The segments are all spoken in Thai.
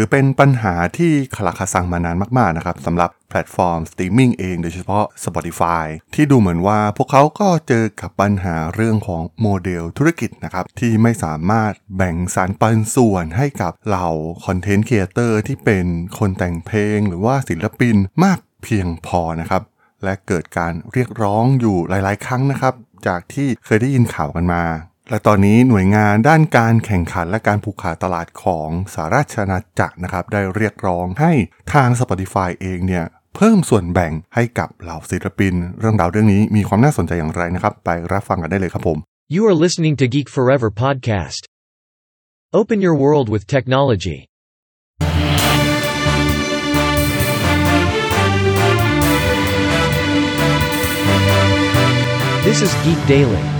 ถือเป็นปัญหาที่คาราคาซังมานานมากๆนะครับสำหรับแพลตฟอร์มสตรีมมิ่งเองโดยเฉพาะ Spotify ที่ดูเหมือนว่าพวกเขาก็เจอกับปัญหาเรื่องของโมเดลธุรกิจนะครับ ที่ไม่สามารถแบ่งสรรปันส่วนให้กับเหล่าคอนเทนต์ครีเอเตอร์ที่เป็นคนแต่งเพลงหรือว่าศิลปินมากเพียงพอนะครับ และเกิดการเรียกร้องอยู่หลาย ๆ ครั้งนะครับ จากที่เคยได้ยินข่าวกันมา และตอนนี้หน่วยงานด้านการแข่งขันและการผูกขาดตลาดของสหราชอาณาจักรนะครับ ได้เรียกร้องให้ทาง Spotify เองเนี่ยเพิ่มส่วนแบ่งให้กับเหล่าศิลปิน เรื่องราวเรื่องนี้มีความน่าสนใจอย่างไรนะครับ ไปรับฟังกันได้เลยครับผม You are listening to Geek Forever podcast. Open your world with technology. This is Geek Daily.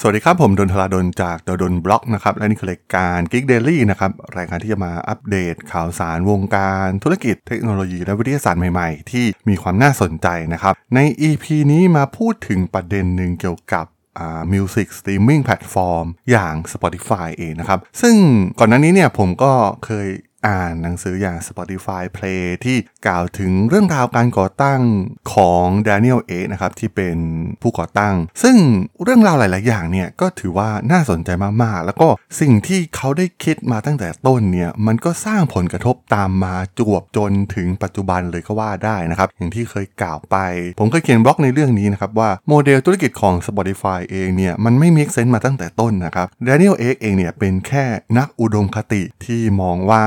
สวัสดีครับ ผม ด.ดล จาก ด.ดล็อกนะครับ และนี่คือรายการ Geek Daily นะครับ รายการที่จะมาอัปเดตข่าวสารวงการธุรกิจเทคโนโลยี และวิทยาศาสตร์ใหม่ๆ ที่มีความน่าสนใจนะครับ ใน EP นี้มาพูดถึงประเด็นหนึ่งเกี่ยวกับ music streaming platform อย่าง Spotify เองนะครับ ซึ่งก่อนหน้านี้เนี่ยผมก็เคย อ่านหนังสืออย่าง Spotify Play ที่กล่าวถึงเรื่องราวการก่อตั้งของ Daniel A นะครับที่เป็นผู้ก่อตั้ง ซึ่งเรื่องราวหลาย ๆ อย่างเนี่ยก็ถือว่าน่าสนใจมาก ๆ แล้วก็สิ่งที่เขาได้คิดมาตั้งแต่ต้นเนี่ยมันก็สร้างผลกระทบตามมาจวบจนถึงปัจจุบันเลยก็ว่าได้นะครับอย่างที่เคยกล่าวไป ผมเคยเขียนบล็อกในเรื่องนี้นะครับว่าโมเดลธุรกิจของ Spotify เองเนี่ยมันไม่มีเซนต์มาตั้งแต่ต้นนะครับ Daniel A เองเนี่ยเป็นแค่นักอุดมคติที่มองว่า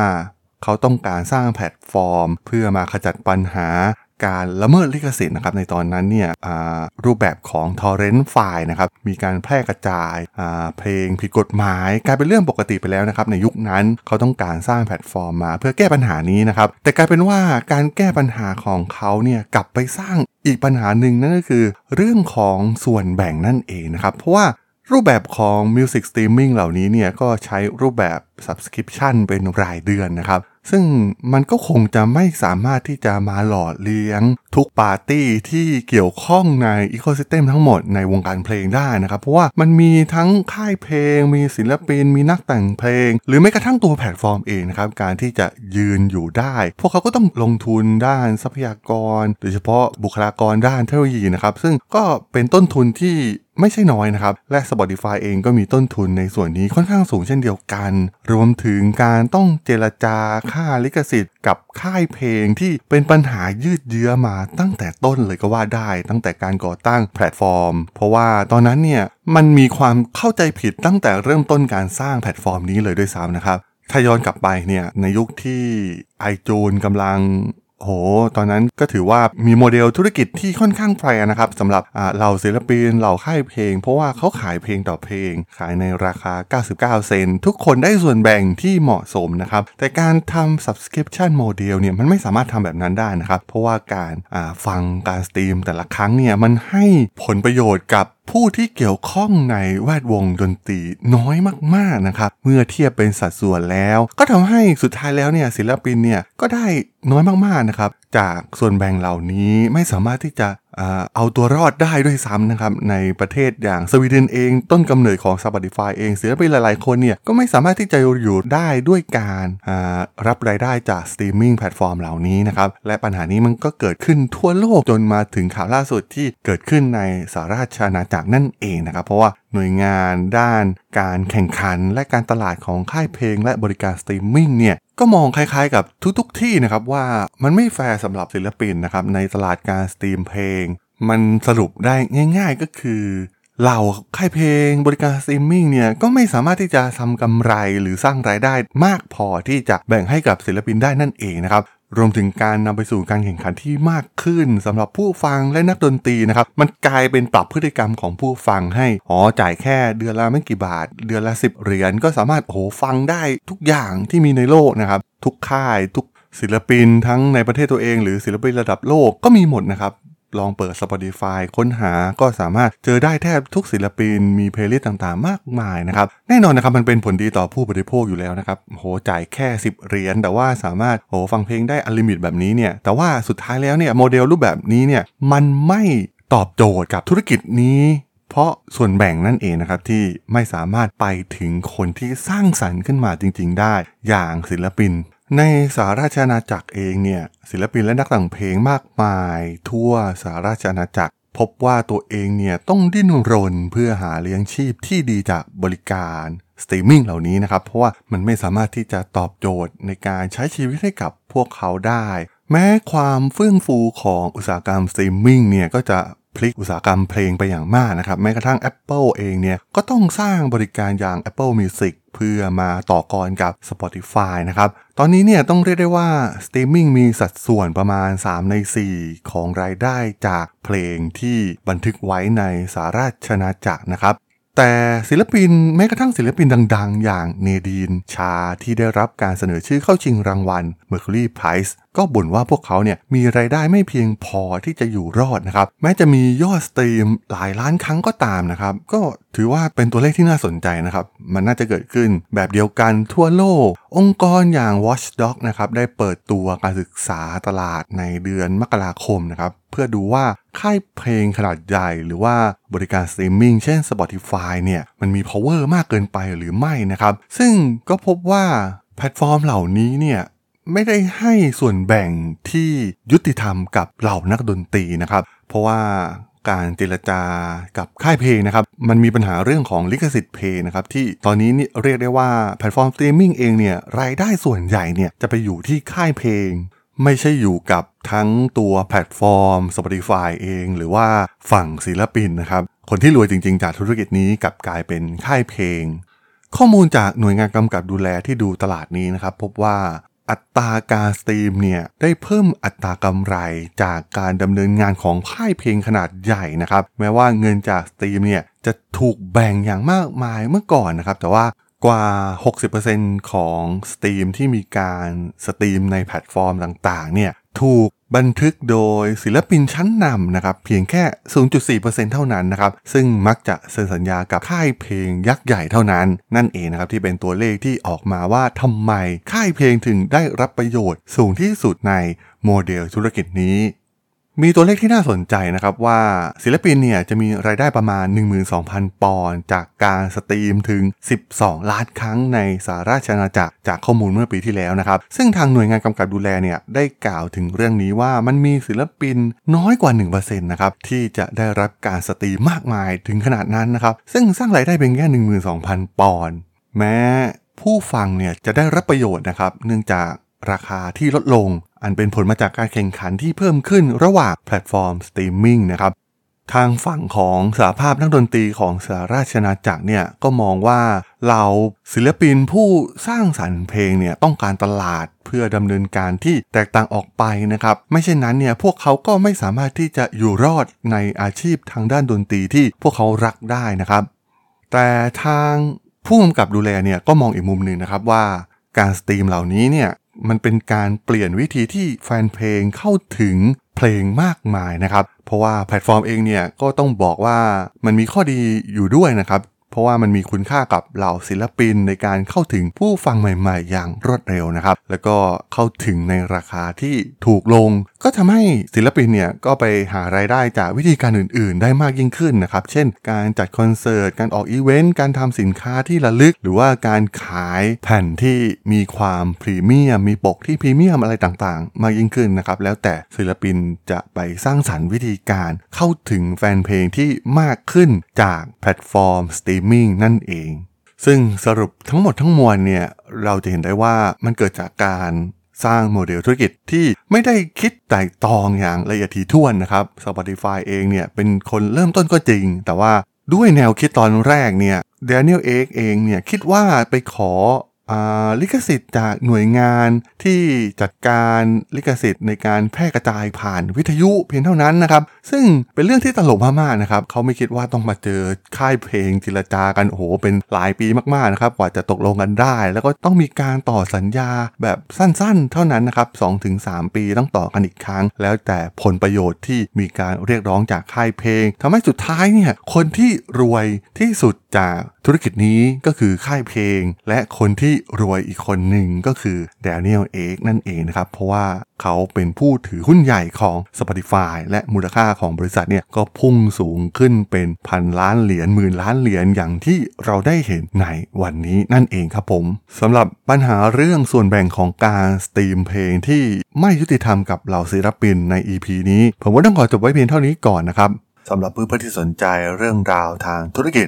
เขาต้องการสร้างแพลตฟอร์ม เพื่อมาขจัดปัญหาการละเมิดลิขสิทธิ์นะครับในตอนนั้นเนี่ยรูปแบบของ torrent ไฟล์นะครับมีการแพร่กระจายเพลงผิดกฎหมาย กลายเป็นเรื่องปกติไปแล้วนะครับในยุคนั้นเขาต้องการสร้างแพลตฟอร์มมา เพื่อแก้ปัญหานี้นะครับแต่กลายเป็นว่าการแก้ปัญหาของเขาเนี่ยกลับไปสร้างอีกปัญหาหนึ่งนั่นก็คือ เรื่องของส่วนแบ่งนั่นเองนะครับเพราะว่ารูปแบบของ Music Streaming เหล่านี้เนี่ยก็ใช้รูปแบบ Subscription เป็นรายเดือนนะครับ ซึ่งมันก็คงจะไม่สามารถที่จะมาหล่อเลี้ยง ทุกปาร์ตี้ที่เกี่ยวข้องใน ecosystem ทั้งหมดในวงการเพลงได้นะครับ เพราะว่ามันมีทั้งค่ายเพลง มีศิลปิน มีนักแต่งเพลง หรือแม้กระทั่งตัวแพลตฟอร์มเองนะครับ การที่จะยืนอยู่ได้ พวกเขาก็ต้องลงทุนด้านทรัพยากร โดยเฉพาะบุคลากรด้านเทคโนโลยีนะครับ ซึ่งก็เป็นต้นทุนที่ไม่ใช่น้อยนะครับ และ Spotify เองก็มีต้นทุนในส่วนนี้ค่อนข้างสูงเช่นเดียวกัน รวมถึงการต้องเจรจาค่าลิขสิทธิ์กับค่ายเพลงที่เป็นปัญหายืดเยื้อมาตั้งแต่ต้นเลยก็ว่าได้ ตั้งแต่การก่อตั้งแพลตฟอร์ม เพราะว่าตอนนั้นเนี่ยมันมีความเข้าใจผิดตั้งแต่เริ่มต้นการสร้างแพลตฟอร์มนี้เลยด้วยซ้ำนะครับถ้าย้อนกลับไปเนี่ยในยุคที่ไอจูนกำลัง โห ตอนนั้นก็ถือว่ามีโมเดลธุรกิจที่ค่อนข้างแฟร์นะครับสำหรับเหล่าศิลปินเหล่าค่ายเพลง เพราะว่าเขาขายเพลงต่อเพลง ขายในราคา 99 เซนต์ ทุกคนได้ส่วนแบ่งที่เหมาะสมนะครับ แต่การทำ subscription model เนี่ยมันไม่สามารถทำแบบนั้นได้นะครับ เพราะว่าการฟังการสตรีมแต่ละครั้งเนี่ยมันให้ผลประโยชน์กับผู้ที่เกี่ยวข้องในแวดวงดนตรีน้อยมากๆนะครับ เมื่อเทียบเป็นสัดส่วนแล้ว ก็ทำให้สุดท้ายแล้วเนี่ยศิลปินเนี่ยก็ได้น้อยมากๆนะครับ จากส่วนแบ่งเหล่านี้ไม่สามารถที่จะ เอาตัวรอดได้ด้วยซ้ำนะครับในประเทศอย่างสวีเดนเองต้นกำเนิดของ Spotify เองศิลปินหลายๆคนเนี่ยก็ไม่สามารถที่จะอยู่ได้ด้วยการรับรายได้จาก streaming platform เหล่านี้นะครับและปัญหานี้มันก็เกิดขึ้นทั่วโลกจนมาถึงข่าวล่าสุดที่เกิดขึ้นในสหราชอาณาจักรนั่นเองนะครับเพราะว่า หน่วยงานด้านการแข่งขันและการตลาดของค่ายเพลงและบริการสตรีมมิ่งเนี่ยก็มองคล้ายๆกับทุกๆที่นะครับว่ามันไม่แฟร์สำหรับศิลปินนะครับในตลาดการสตรีมเพลง มันสรุปได้ง่ายๆก็คือเหล่าค่ายเพลงบริการสตรีมมิ่งเนี่ยก็ไม่สามารถที่จะทำกำไรหรือสร้างรายได้มากพอที่จะแบ่งให้กับศิลปินได้นั่นเองนะครับ รวมถึงการนำไปสู่การแข่งขันที่มากขึ้นสำหรับผู้ฟังและนักดนตรีนะครับ มันกลายเป็นปรับพฤติกรรมของผู้ฟังให้ อ๋อ จ่ายแค่เดือนละไม่กี่บาท เดือนละ 10 เหรียญก็สามารถ โอ้ฟังได้ทุกอย่างที่มีในโลกนะครับ ทุกค่ายทุกศิลปินทั้งในประเทศตัวเองหรือศิลปินระดับโลกก็มีหมดนะครับ ลองเปิด Spotify ค้นหาก็สามารถเจอได้แทบทุกศิลปินมีเพลย์ลิสต์ต่างๆ มากมายนะครับ แน่นอนนะครับมันเป็นผลดีต่อผู้บริโภคอยู่แล้วนะครับโหจ่ายแค่ 10 เหรียญแต่ว่าสามารถโหฟังเพลงได้ unlimit แบบนี้เนี่ยแต่ว่าสุดท้ายแล้วเนี่ยโมเดลรูปแบบนี้เนี่ยมันไม่ตอบโจทย์กับธุรกิจนี้เพราะส่วนแบ่งนั่นเองนะครับที่ไม่สามารถไปถึงคนที่สร้างสรรค์ขึ้นมาจริง ๆ ได้ อย่างศิลปิน ในสหราชอาณาจักรเองเนี่ยศิลปินและนักแต่งเพลงมากมาย ทั่วสหราชอาณาจักร พบว่าตัวเองเนี่ยต้องดิ้นรนเพื่อหาเลี้ยงชีพที่ดีจากบริการสตรีมมิ่งเหล่านี้นะครับ เพราะว่ามันไม่สามารถที่จะตอบโจทย์ในการใช้ชีวิตให้กับพวกเขาได้ แม้ความเฟื่องฟูของอุตสาหกรรมสตรีมมิ่งเนี่ยก็จะพลิกอุตสาหกรรมเพลงไปอย่างมากนะครับ แม้กระทั่ง Apple เองเนี่ยก็ต้องสร้างบริการอย่าง Apple Music เพื่อมาต่อกรกับ Spotify นะครับ ตอนนี้เนี่ยต้องเรียกได้ว่าสตรีมมิ่งมีสัดส่วนประมาณ 3 ใน 4 ของรายได้จากเพลงที่บันทึกไว้ในสหราชอาณาจักรนะครับแต่ศิลปินแม้กระทั่งศิลปินดัง ๆ อย่าง Nadine Shah ที่ได้รับการเสนอชื่อเข้าชิงรางวัล Mercury Prize ก็บ่นว่าพวกเขาเนี่ยมีรายได้ไม่เพียงพอที่จะอยู่รอดนะครับ แม้จะมียอดสตรีมหลายล้านครั้งก็ตามนะครับ ก็ถือว่าเป็นตัวเลขที่น่าสนใจนะครับ มันน่าจะเกิดขึ้นแบบเดียวกันทั่วโลก องค์กรอย่าง Watchdog นะครับได้เปิดตัวการศึกษาตลาดในเดือนมกราคมนะครับเพื่อดูว่าค่ายเพลงขนาดใหญ่ หรือว่าบริการสตรีมมิ่งเช่น Spotify เนี่ยมันมี power มากเกินไปหรือไม่นะครับ ซึ่งก็พบว่าแพลตฟอร์มเหล่านี้เนี่ย ไม่ได้ให้ส่วนแบ่งที่ยุติธรรมกับเหล่านักดนตรีนะครับ เพราะว่าการเจรจากับค่ายเพลงนะครับ มันมีปัญหาเรื่องของลิขสิทธิ์เพลงนะครับ ที่ตอนนี้นี่เรียกได้ว่าแพลตฟอร์มสตรีมมิ่งเองเนี่ยรายได้ส่วนใหญ่เนี่ยจะไปอยู่ที่ค่ายเพลง ไม่ใช่อยู่กับทั้งตัวแพลตฟอร์ม Spotify เอง หรือว่าฝั่งศิลปินนะครับ คนที่รวยจริงๆ จากธุรกิจนี้กลับกลายเป็นค่ายเพลง ข้อมูลจากหน่วยงานกำกับดูแลที่ดูตลาดนี้นะครับ พบว่า อัตราการสตรีมเนี่ยได้เพิ่มอัตรากำไรจากการดำเนินงานของค่ายเพลงขนาดใหญ่นะครับแม้ว่าเงินจากสตรีมเนี่ยจะถูกแบ่งอย่างมากมายเมื่อก่อนนะครับแต่ว่ากว่า 60%ของสตรีมที่มีการสตรีมในแพลตฟอร์มต่างๆเนี่ยถูก บันทึกโดยศิลปินชั้นนำนะครับเพียงแค่ 0.4%เท่านั้นนะครับซึ่งมักจะเซ็นสัญญากับค่ายเพลงยักษ์ใหญ่เท่านั้น นั่นเองนะครับที่เป็นตัวเลขที่ออกมาว่าทำไมค่ายเพลงถึงได้รับประโยชน์สูงที่สุดในโมเดลธุรกิจนี้ มีตัวเลขที่น่าสนใจนะครับว่าศิลปินเนี่ยจะมีรายได้ประมาณ 12,000 ปอนด์จากการสตรีมถึง 12 ล้านครั้งในสหราชอาณาจักรจากข้อมูลเมื่อปีที่แล้วนะครับ ซึ่งทางหน่วยงานกำกับดูแลเนี่ยได้กล่าวถึงเรื่องนี้ว่ามันมีศิลปินน้อยกว่า 1%นะครับที่จะได้รับการสตรีมมากมายถึงขนาดนั้นนะครับ ซึ่งสร้างรายได้เพียงแค่ 12,000 ปอนด์แม้ผู้ฟังเนี่ยจะได้รับประโยชน์นะครับเนื่องจากราคาที่ลดลง อันเป็นผลมาจากการแข่งขันที่เพิ่มขึ้นระหว่างแพลตฟอร์มสตรีมมิ่งนะครับทางฝั่งของสหภาพนักดนตรีของสหราชอาณาจักรเนี่ยก็มองว่าเราศิลปินผู้สร้างสรรค์เพลงเนี่ยต้องการตลาดเพื่อดำเนินการที่แตกต่างออกไปนะครับ ไม่เช่นนั้นเนี่ยพวกเขาก็ไม่สามารถที่จะอยู่รอดในอาชีพทางด้านดนตรีที่พวกเขารักได้นะครับ แต่ทางผู้กำกับดูแลเนี่ยก็มองอีกมุมหนึ่งนะครับว่าการสตรีมเหล่านี้เนี่ย มันเป็นการเปลี่ยนวิธีที่แฟนเพลงเข้าถึงเพลงมากมายนะครับ เพราะว่าแพลตฟอร์มเองเนี่ยก็ต้องบอกว่ามันมีข้อดีอยู่ด้วยนะครับ เพราะว่ามันมีคุณค่ากับเหล่าศิลปินในการเข้าถึงผู้ฟังใหม่ๆ อย่างรวดเร็วนะครับ แล้วก็เข้าถึงในราคาที่ถูกลง ก็ทำให้ศิลปินเนี่ยก็ไปหารายได้จากวิธีการอื่นๆ ได้มากยิ่งขึ้นนะครับ เช่น การจัดคอนเสิร์ต การออกอีเวนต์ การทำสินค้าที่ระลึก หรือว่าการขายแผ่นที่มีความพรีเมียม มีปกที่พรีเมียมอะไรต่างๆ มากยิ่งขึ้นนะครับ แล้วแต่ศิลปินจะไปสร้างสรรค์วิธีการเข้าถึงแฟนเพลงที่มากขึ้นจากแพลตฟอร์มสตรีมมิ่งนั่นเอง ซึ่งสรุปทั้งหมดทั้งมวลเนี่ยเราจะเห็นได้ว่ามันเกิดจากการสร้างโมเดลธุรกิจที่ไม่ได้คิดไต่ตองอย่างละเอียดถี่ถ้วนนะครับ Spotify เองเนี่ยเป็นคนเริ่มต้นก็จริง แต่ว่าด้วยแนวคิดตอนแรกเนี่ย Daniel Ek เองเนี่ยคิดว่าไปขอ ลิขสิทธิ์จากหน่วยงานที่จัดการลิขสิทธิ์ในการแพร่กระจายผ่านวิทยุเพียงเท่านั้นนะครับซึ่งเป็นเรื่องที่ตลกมากๆนะครับเขาไม่คิดว่าต้องมาเจอค่ายเพลงจิรจากันโอ้โหเป็นหลายปีมากๆนะครับกว่าจะตกลงกันได้ แล้วก็ต้องมีการต่อสัญญาแบบสั้นๆ เท่านั้นนะครับ2-3 ปีต้องต่อกันอีกครั้ง แล้วแต่ผลประโยชน์ที่มีการเรียกร้องจากค่ายเพลงทำให้สุดท้ายเนี่ยคนที่รวยที่สุด จากธุรกิจนี้ก็คือค่ายเพลง และคนที่รวยอีกคนหนึ่งก็คือแดเนียลเอกนั่นเองนะครับ เพราะว่าเขาเป็นผู้ถือหุ้นใหญ่ของ Spotify และมูลค่าของบริษัทเนี่ยก็พุ่งสูงขึ้นเป็นพันล้านเหรียญหมื่นล้านเหรียญอย่างที่เราได้เห็นในวันนี้นั่นเองครับผมสำหรับปัญหาเรื่องส่วนแบ่งของการสตรีมเพลงที่ไม่ยุติธรรมกับเหล่าศิลปินใน EP นี้ ผมว่าต้องขอจบไว้เพียงเท่านี้ก่อนนะครับสำหรับเพื่อนๆที่สนใจเรื่องราวทางธุรกิจ